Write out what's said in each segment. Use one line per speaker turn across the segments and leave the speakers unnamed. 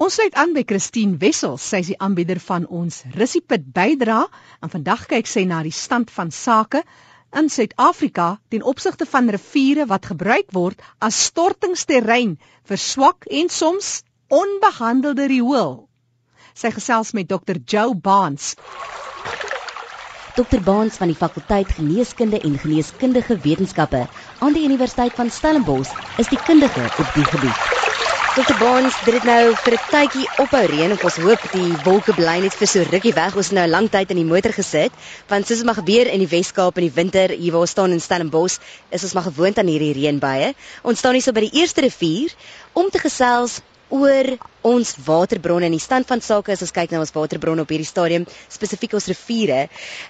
Ons sluit aan by Christine Wessels. Sy is die aanbieder van ons Russiepit bydra en vandag kyk sy na die stand van sake in Suid-Afrika ten opsigte van riviere wat gebruik word as stortingsterrein vir swak en soms onbehandelde riool. Sy gesels met Dr. Joe Baans.
Dr. Baans van die fakulteit Geneeskunde en Geneeskundige Wetenskappe aan die Universiteit van Stellenbosch is die kundige op die gebied. Dokter Baans, dit het nou vir 'n tydjie ophou reën en ons hoop die wolke bly net vir so rukkie weg. Ons het nou 'n lang tyd in die motor gesit, want soos dit maar gebeur in die Wes-Kaap in die winter, hier waar ons staan in Stellenbosch, is ons maar gewoond aan hierdie reënbuie. Ons staan hier so by die eerste rivier om te gesels oor ons waterbronne en die stand van sake as ons kyk na ons waterbronne op hierdie stadium, spesifiek ons riviere.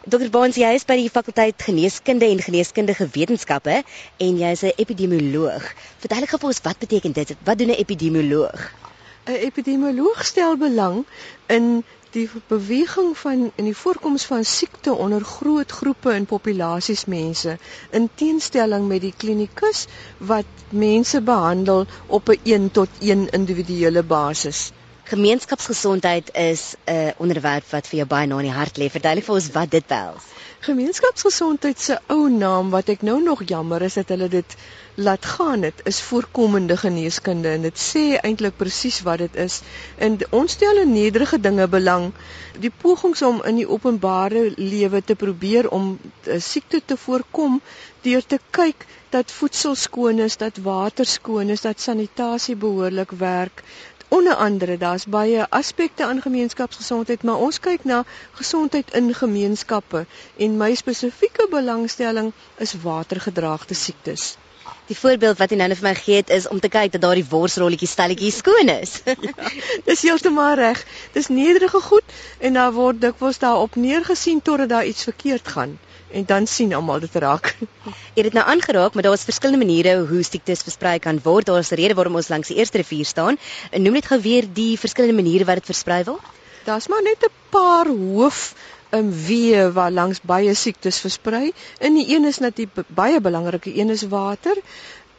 Dr. Baans, jy is by die fakulteit Geneeskunde en Geneeskundige Wetenskappe en jy is 'n epidemioloog. Verduidelik gou vir ons wat beteken dit? Wat doen 'n epidemioloog?
'n Epidemioloog stel belang in die beweging van in die voorkoms van siekte onder groot groepe in populasies mense in teenstelling met die klinikus wat mense behandel op 'n een tot een individuele basis.
Gemeenskapsgesondheid is 'n onderwerp wat vir jou baie na in die hart lê. Verduidelik vir ons wat dit behels.
Gemeenskapsgesondheid se ou naam wat ek nou nog jammer is dat hulle dit laat gaan dit is voorkomende geneeskunde en dit sê eintlik presies wat dit is en ons stel in nederige dinge belang die pogings om in die openbare lewe te probeer om uh, siekte te voorkom deur te kyk dat voedsel skoon is dat water skoon is dat sanitasie behoorlik werk onder andere daar's baie aspekte aan gemeenskapsgesondheid maar ons kyk na gesondheid in gemeenskappe en my spesifieke belangstelling is watergedraagde siektes
Die voorbeeld wat jy nou vir my gee het is om te kyk dat daardie worsrolletjie stelletjie skoon is.
ja, dis heeltemal reg. Dis nederige goed en daar word dikwels daarop neergesien totdat daar iets verkeerd gaan en dan sien almal dit raak.
Jy het dit nou aangeraak, maar daar is verskillende maniere hoe siektes versprei kan word. Daar is 'n rede waarom ons langs die eerste rivier staan. Noem net gou weer die verskillende maniere wat dit versprei word.
Daar's maar net 'n paar hoof 'n weë waar langs baie siektes versprei. En die een is natuurlik baie belangrike een is water.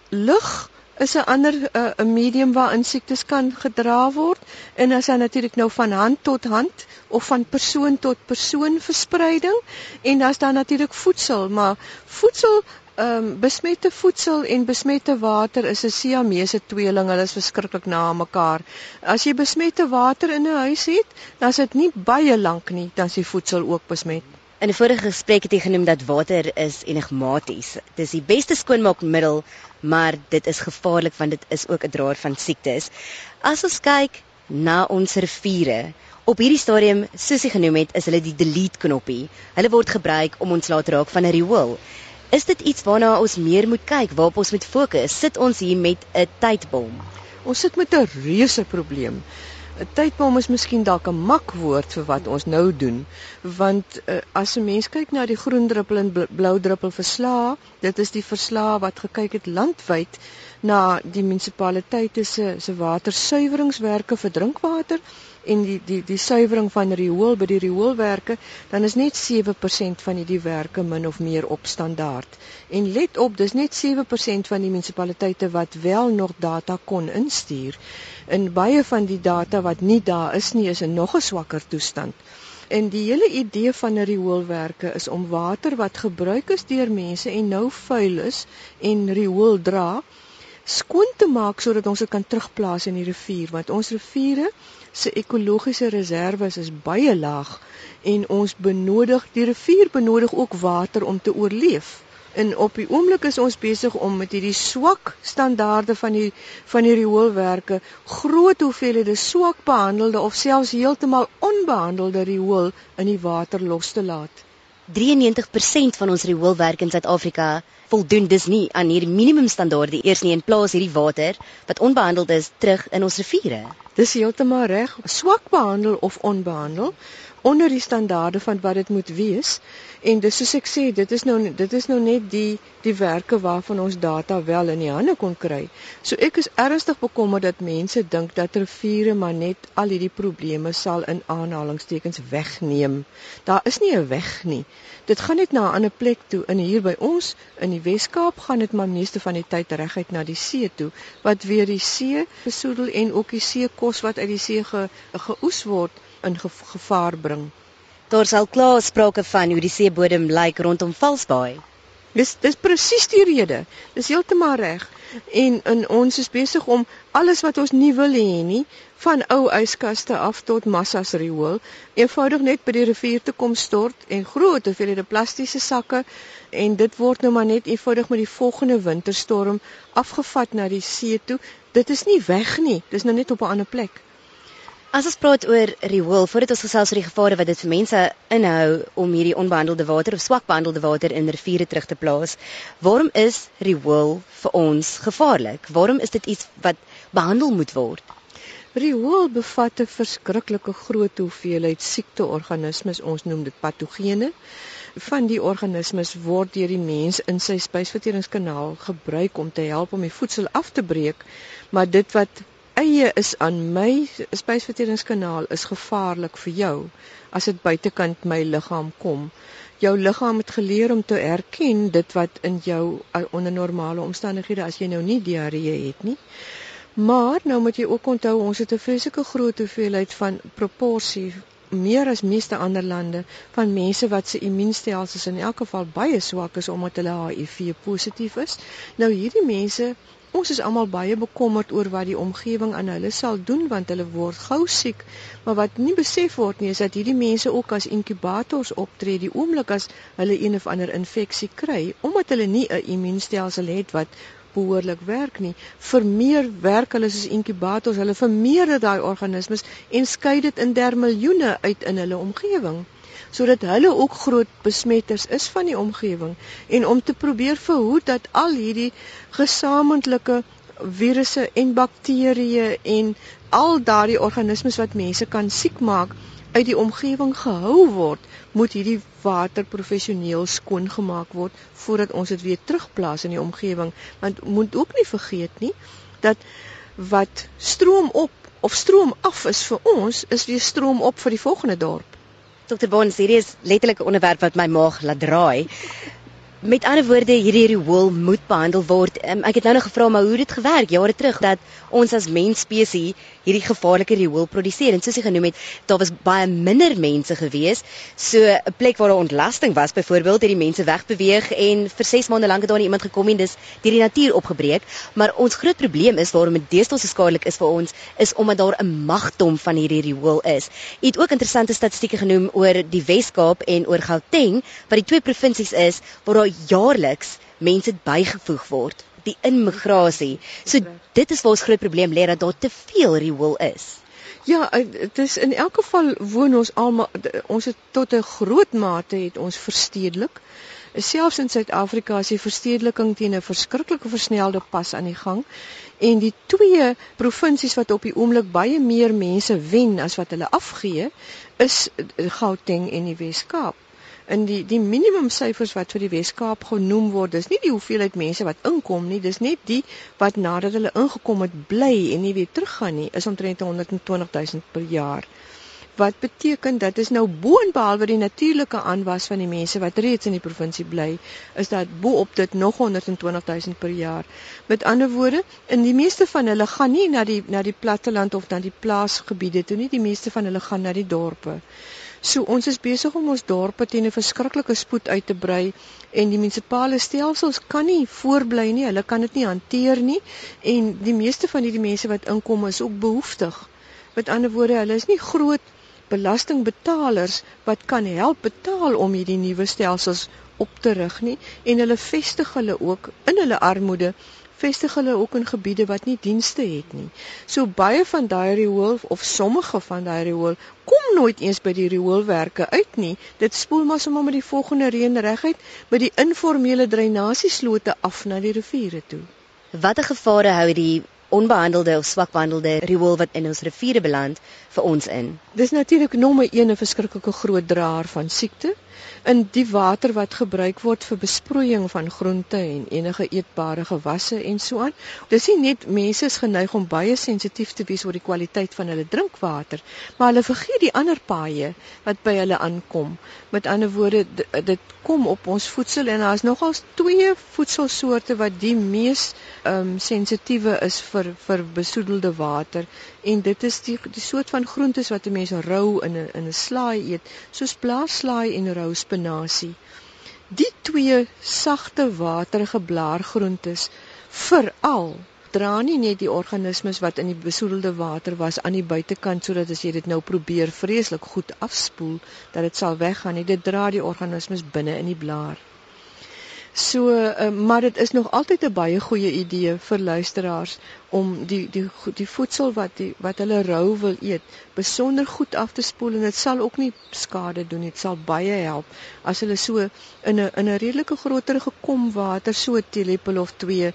Lug is 'n ander eh, 'n uh, medium waarin siektes kan gedra word en as dan natuurlik nou van hand tot hand of van persoon tot persoon verspreiding en dan is daar natuurlik voedsel, maar voedsel um, besmette voedsel en besmette water is 'n siamese tweeling. Hulle is verskriklik na mekaar. As jy besmette water in 'n huis het, dan is dit nie baie lank nie dan is die voedsel ook besmet.
In 'n vorige gesprek het jy genoem dat water is enigmaties. Dit is die beste skoonmaakmiddel, maar dit is gevaarlik want dit is ook 'n draer van siektes. As ons kyk na ons riviere, op hierdie stadium, soos jy genoem het, is hulle die delete knoppie. Hulle word gebruik om ons laat raak van 'n riool. Is dit iets waarna ons meer moet kyk, waarop ons moet fokus? Sit ons hier met 'n tydbom?
Ons sit met 'n reuse probleem. Tydbom is miskien dalk 'n makwoord vir wat ons nou doen, want uh, as 'n mens kyk na die groen druppel en blou druppel verslae, dit is die verslae wat gekyk het landwyd na die munisipaliteite se se watersuiweringswerke vir drinkwater en die die die suiwering van riool by die rioolwerke, dan is net 7% van hierdie werke min of meer op standaard. En let op, dis net 7% van die munisipaliteite wat wel nog data kon instuur. In baie van die data wat nie daar is nie, is in nog 'n swakker toestand. En die hele idee van 'n rioolwerke is om water wat gebruik is deur mense en nou vuil is en riool dra skoon te maak sodat ons dit kan terugplaas in die rivier want ons riviere se ekologiese reserves is baie laag en ons benodig die rivier benodig ook water om te oorleef. En op die oomblik is ons besig om met hierdie swak standaarde van die van die rioolwerke groot hoeveelhede swak behandelde of selfs heeltemal onbehandelde riool in die water los te laat.
93% van ons rioolwerke in Suid-Afrika voldoen dus nie aan hierdie minimumstandaarde eers nie en plaas hierdie water wat onbehandeld is terug in ons riviere.
Dis heeltemal reg, swak behandel of onbehandel. Onder die standaarde van wat dit moet wees. En dis soos ek sê, dit is nou dit is nou net die die werke waarvan ons data wel in die hande kon kry. So ek is ernstig bekommerd dat mense dink dat riviere maar net al hierdie probleme sal in aanhalingstekens wegneem. Daar is nie 'n weg nie. Dit gaan net na 'n ander plek toe. In hier by ons in die Wes-Kaap gaan dit maar meeste van die tyd reguit na die see toe wat weer die see besoedel en ook die seekos wat uit die see ge, geoes word in gevaar bring.
Daar sal klaar sprake van hoe die seebodem lyk rondom Valsbaai.
Dis dis presies die rede. Dis heeltemal reg. En in ons is besig om alles wat ons nie wil hê nie, van ou yskaste af tot massas riool, eenvoudig net by die rivier te kom stort en groot hoeveelhede plastiese sakke en dit word nou maar net eenvoudig met die volgende winterstorm afgevat na die see toe. Dit is nie weg nie. Dis nou net op 'n ander plek.
As ons praat oor riool, voordat ons gesels oor die gevare wat dit vir mense inhou om hierdie onbehandelde water of swak behandelde water in riviere terug te plaas, waarom is riool vir ons gevaarlik? Waarom is dit iets wat behandel moet word?
Riool bevat 'n verskriklike groot hoeveelheid siekteorganismes, ons noem dit patogene. Van die organismes word deur die mens in sy spysverteringskanaal gebruik om te help om die voedsel af te breek, maar dit wat eie is aan my spysverteringskanaal is gevaarlik vir jou as dit buitekant my liggaam kom. Jou liggaam het geleer om te erken dit wat in jou uh, onder normale omstandighede as jy nou nie diarree het nie. Maar nou moet jy ook onthou ons het 'n vreeslike groot hoeveelheid van proporsie meer as meeste ander lande van mense wat se immuunstelsels in elk geval baie swak is omdat hulle HIV positief is. Nou hierdie mense Ons is almal baie bekommerd oor wat die omgewing aan hulle sal doen want hulle word gou siek. Maar wat nie besef word nie is dat hierdie mense ook as inkubators optree die oomblik as hulle een of ander infeksie kry omdat hulle nie 'n immuunstelsel het wat behoorlik werk nie. Vermeer werk hulle soos inkubators. Hulle vermeerder daai organismes en skei dit in der miljoene uit in hulle omgewing sodat hulle ook groot besmetters is van die omgewing en om te probeer verhoed dat al hierdie gesamentlike virusse en bakterieë en al daardie organismes wat mense kan siek maak uit die omgewing gehou word, moet hierdie water professioneel skoongemaak word voordat ons dit weer terugplaas in die omgewing. Want moet ook nie vergeet nie dat wat stroom op of stroom af is vir ons, is weer stroom op vir die volgende dorp.
Dr. Bons, hierdie is letterlik 'n onderwerp wat my maag laat draai. Met ander woorde, hierdie riool moet behandel word. Um, ek het nou nog gevra maar hoe dit gewerk jare terug dat ons as mensspesies hierdie gevaarlike riool produseer. En soos jy genoem het, daar was baie minder mense gewees. So 'n plek waar daar ontlasting was, byvoorbeeld, het die mense wegbeweeg en vir 6 maande lank het daar nie iemand gekom en dis deur die natuur opgebreek. Maar ons groot probleem is waarom dit deesdae so skadelik is vir ons, is omdat daar 'n magdom van hierdie riool is. Jy het ook interessante statistieke genoem oor die Wes-Kaap en oor Gauteng, wat die twee provinsies is waar daar jaarliks mense bygevoeg word die immigrasie. So dit is waar ons groot probleem lê dat daar te veel riool is.
Ja, dit is in elk geval woon ons almal ons het tot 'n groot mate het ons verstedelik. Selfs in Suid-Afrika is die verstedeliking teen 'n verskriklike versnelde pas aan die gang en die twee provinsies wat op die oomblik baie meer mense wen as wat hulle afgee, is Gauteng en die Wes-Kaap in die die minimum syfers wat vir die Wes-Kaap genoem word, dis nie die hoeveelheid mense wat inkom nie, dis net die wat nadat hulle ingekom het bly en nie weer teruggaan nie, is omtrent 120 000 per jaar. Wat beteken dat is nou boonbehalwe die natuurlike aanwas van die mense wat reeds in die provinsie bly, is dat bo-op dit nog 120 000 per jaar. Met ander woorde, in die meeste van hulle gaan nie na die na die platteland of na die plaasgebiede toe nie, die meeste van hulle gaan na die dorpe. So ons is besig om ons dorpe teen 'n verskriklike spoed uit te brei en die munisipale stelsels kan nie voorbly nie. Hulle kan dit nie hanteer nie en die meeste van hierdie mense wat inkom is ook behoeftig. Met ander woorde, hulle is nie groot belastingbetalers wat kan help betaal om hierdie nuwe stelsels op te rig nie en hulle vestig hulle ook in hulle armoede vestig hulle ook in gebiede wat nie dienste het nie. So baie van daai riool of sommige van daai riool kom nooit eens by die rioolwerke uit nie. Dit spoel maar sommer met die volgende reën reguit by die informele dreinasieslote af na die riviere toe.
Watter gevare hou die onbehandelde of swak behandelde riool wat in ons riviere beland vir ons in?
Dis natuurlik nommer 1 'n verskriklike groot draer van siekte in die water wat gebruik word vir besproeiing van groente en enige eetbare gewasse en so aan. Dis nie net mense is geneig om baie sensitief te wees oor die kwaliteit van hulle drinkwater, maar hulle vergeet die ander paaie wat by hulle aankom. Met ander woorde, dit kom op ons voedsel en daar's nogal twee voedselsoorte wat die mees um, sensitiewe is vir vir besoedelde water en dit is die die soort van groentes wat 'n mens rou in 'n in 'n slaai eet, soos blaarslaai en rou spinasie. Die twee sagte waterige blaargroentes veral dra nie net die organismes wat in die besoedelde water was aan die buitekant sodat as jy dit nou probeer vreeslik goed afspoel dat dit sal weggaan nie dit dra die organismes binne in die blaar So, uh, maar dit is nog altyd 'n baie goeie idee vir luisteraars om die die die voedsel wat die wat hulle rou wil eet, besonder goed af te spoel en dit sal ook nie skade doen. Dit sal baie help as hulle so in 'n in 'n redelike groterige kom water so 'n teelepel of 2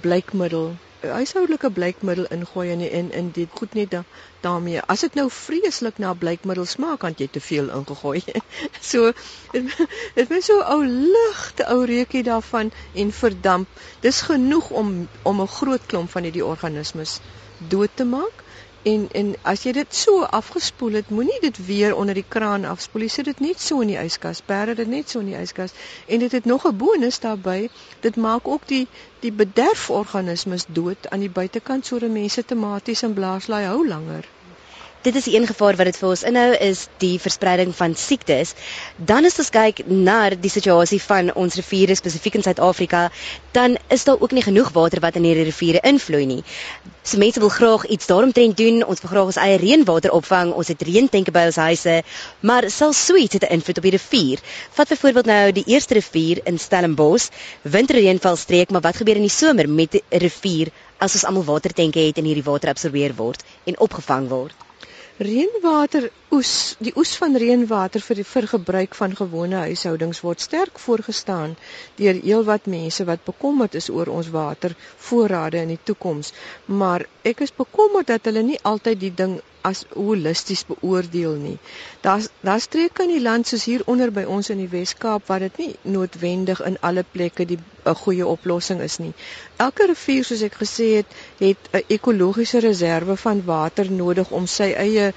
blykmiddel huishoudelike blykmiddel ingooi in in in dit goed net da, daarmee. As dit nou vreeslik na blykmiddel smaak, kan jy te veel ingegooi. so dit is so ou ligte ou reukie daarvan en verdamp. Dis genoeg om om 'n groot klomp van hierdie organismes dood te maak. En en as jy dit so afgespoel het, moenie dit weer onder die kraan afspoel. Jy sit dit net so in die yskas. Bære dit net so in die yskas. En dit het nog 'n bonus daarbey. Dit maak ook die die bederforganismes dood aan die buitekant sodat mense tomaties en blaarslaai hou langer
dit is een gevaar wat dit vir ons inhou is die verspreiding van siektes. Dan as ons kyk na die situasie van ons riviere spesifiek in Suid-Afrika, dan is daar ook nie genoeg water wat in hierdie riviere invloei nie. So mense wil graag iets daaromtrent doen. Ons wil graag ons eie reënwater opvang. Ons het reëntenke by ons huise, maar selfs suits het 'n invloed op die rivier. Vat byvoorbeeld nou die eerste rivier in Stellenbosch, winterreënvalstreek, maar wat gebeur in die somer met die rivier as ons almal watertenke het en hierdie water absorbeer word en opgevang word?
Reënwater oes, die oes van reënwater vir die vir gebruik van gewone huishoudings word sterk voorgestaan deur heelwat mense wat bekommerd is oor ons watervoorrade in die toekoms. Maar ek is bekommerd dat hulle nie altyd die ding as holisties beoordeel nie. Daar's daar streke in die land soos hier onder by ons in die Wes-Kaap waar dit nie noodwendig in alle plekke die 'n goeie oplossing is nie. Elke rivier soos ek gesê het, het 'n ekologiese reserve van water nodig om sy eie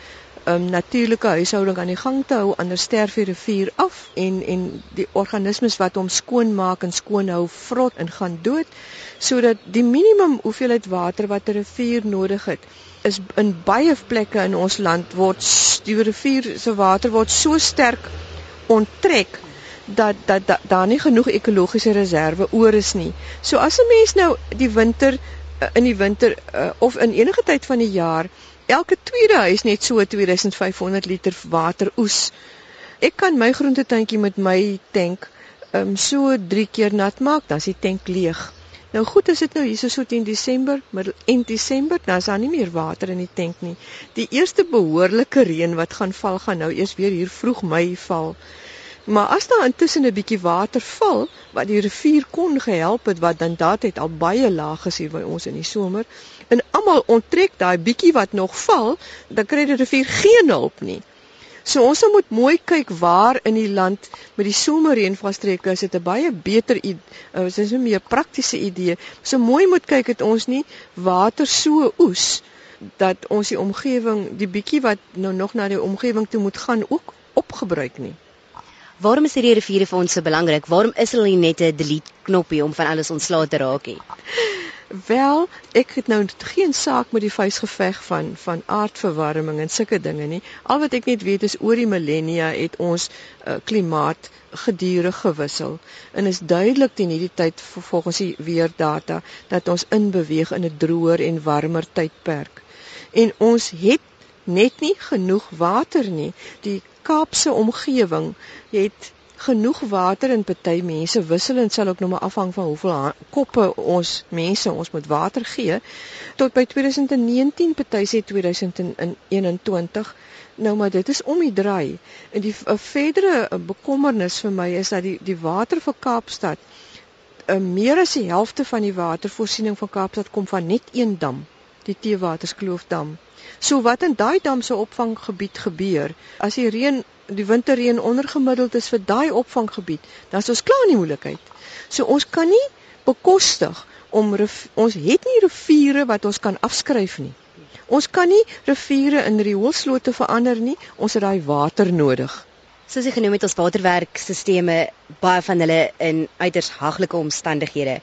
um, natuurlike huishouding aan die gang te hou anders sterf die rivier af en en die organismes wat hom skoon maak en skoon hou vrot en gaan dood sodat die minimum hoeveelheid water wat 'n rivier nodig het is in baie plekke in ons land word die rivier se water word so sterk onttrek dat dat daar da nie genoeg ekologiese reserve oor is nie. So as 'n mens nou die winter uh, in die winter uh, of in enige tyd van die jaar elke tweede huis net so 2500 liter water oes. Ek kan my groentetuintjie met my tank um, so 3 keer nat maak, dan is die tank leeg. Nou goed, as dit nou hier so teen Desember, middel en Desember, dan is daar nie meer water in die tank nie. Die eerste behoorlike reën wat gaan val, gaan nou eers weer hier vroeg Mei val. Maar as daar intussen 'n bietjie water val wat die rivier kon gehelp het wat dan daad het al baie laag is hier by ons in die somer en almal onttrek daai bietjie wat nog val, dan kry die rivier geen hulp nie. So ons moet mooi kyk waar in die land met die somerreënvalstreke is dit 'n baie beter dit uh, is 'n meer praktiese idee. So mooi moet kyk het ons nie water so oes dat ons die omgewing, die bietjie wat nou nog na die omgewing toe moet gaan ook opgebruik nie.
Waarom is hierdie riviere vir ons so belangrik? Waarom is hulle net 'n delete knoppie om van alles ontslae te raak nie?
Wel, ek het nou geen saak met die vuisgeveg van van aardverwarming en sulke dinge nie. Al wat ek net weet is oor die millennia het ons uh, klimaat gedurig gewissel en is duidelik teen hierdie tyd volgens die weerdata dat ons inbeweeg in 'n droër en warmer tydperk. En ons het net nie genoeg water nie. Die Kaapse omgewing het genoeg water in party mense wisselend sal ook nou maar afhang van hoeveel koppe ons mense ons moet water gee. Tot by 2019 party sê 2021 nou maar dit is om die draai. En die verdere bekommernis vir my is dat die die water vir Kaapstad uh, meer as die helfte van die watervoorsiening van Kaapstad kom van net een dam, die Teewaterskloofdam. So wat in daai dam se opvanggebied gebeur, as die reën, die winterreën ondergemiddeld is vir daai opvanggebied, dan is ons klaar in die moeilikheid. So ons kan nie bekostig om ons het nie riviere wat ons kan afskryf nie. Ons kan nie riviere in rioolslote verander nie. Ons het daai water nodig.
Soos jy genoem het ons waterwerkstelsels baie van hulle in uiters haglike omstandighede.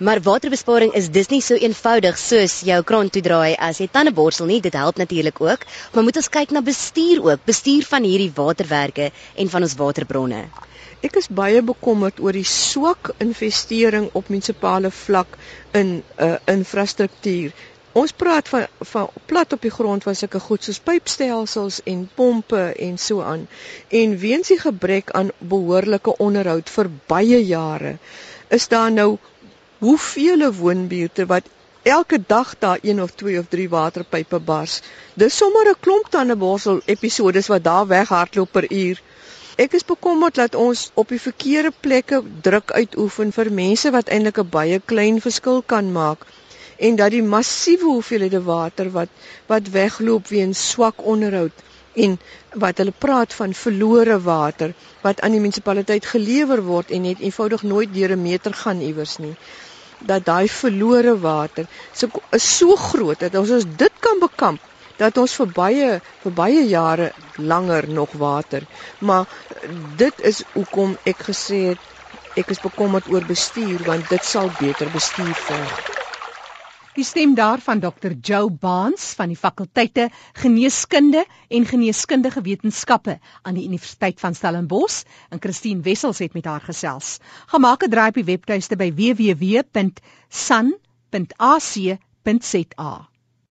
Maar waterbesparing is dis nie so eenvoudig soos jou kraan toedraai as jy tandeborsel nie. Dit help natuurlik ook, maar moet ons kyk na bestuur ook, bestuur van hierdie waterwerke en van ons waterbronne.
Ek is baie bekommerd oor die swak investering op munisipale vlak in 'n uh, infrastruktuur. Ons praat van van plat op die grond van sulke goed soos pypstelsels en pompe en so aan. En weens die gebrek aan behoorlike onderhoud vir baie jare, is daar nou hoeveel woonbuurte wat elke dag daar een of twee of drie waterpype bars. Dis sommer 'n klomp tandeborsel episodes wat daar weghardloop per uur. Ek is bekommerd dat ons op die verkeerde plekke druk uitoefen vir mense wat eintlik 'n baie klein verskil kan maak en dat die massiewe hoeveelhede water wat wat wegloop weens swak onderhoud en wat hulle praat van verlore water wat aan die munisipaliteit gelewer word en net eenvoudig nooit deur 'n meter gaan iewers nie dat daai verlore water so is so groot dat ons as dit kan bekamp dat ons vir baie vir baie jare langer nog water. Maar dit is hoekom ek gesê het ek is bekommerd oor bestuur want dit sal beter bestuur volg.
Die stem daarvan Dr. Joe Baans van die fakulteite Geneeskunde en Geneeskundige Wetenskappe aan die Universiteit van Stellenbosch en Christine Wessels het met haar gesels. Gemaak 'n draai op die webtuiste by www.san.ac.za.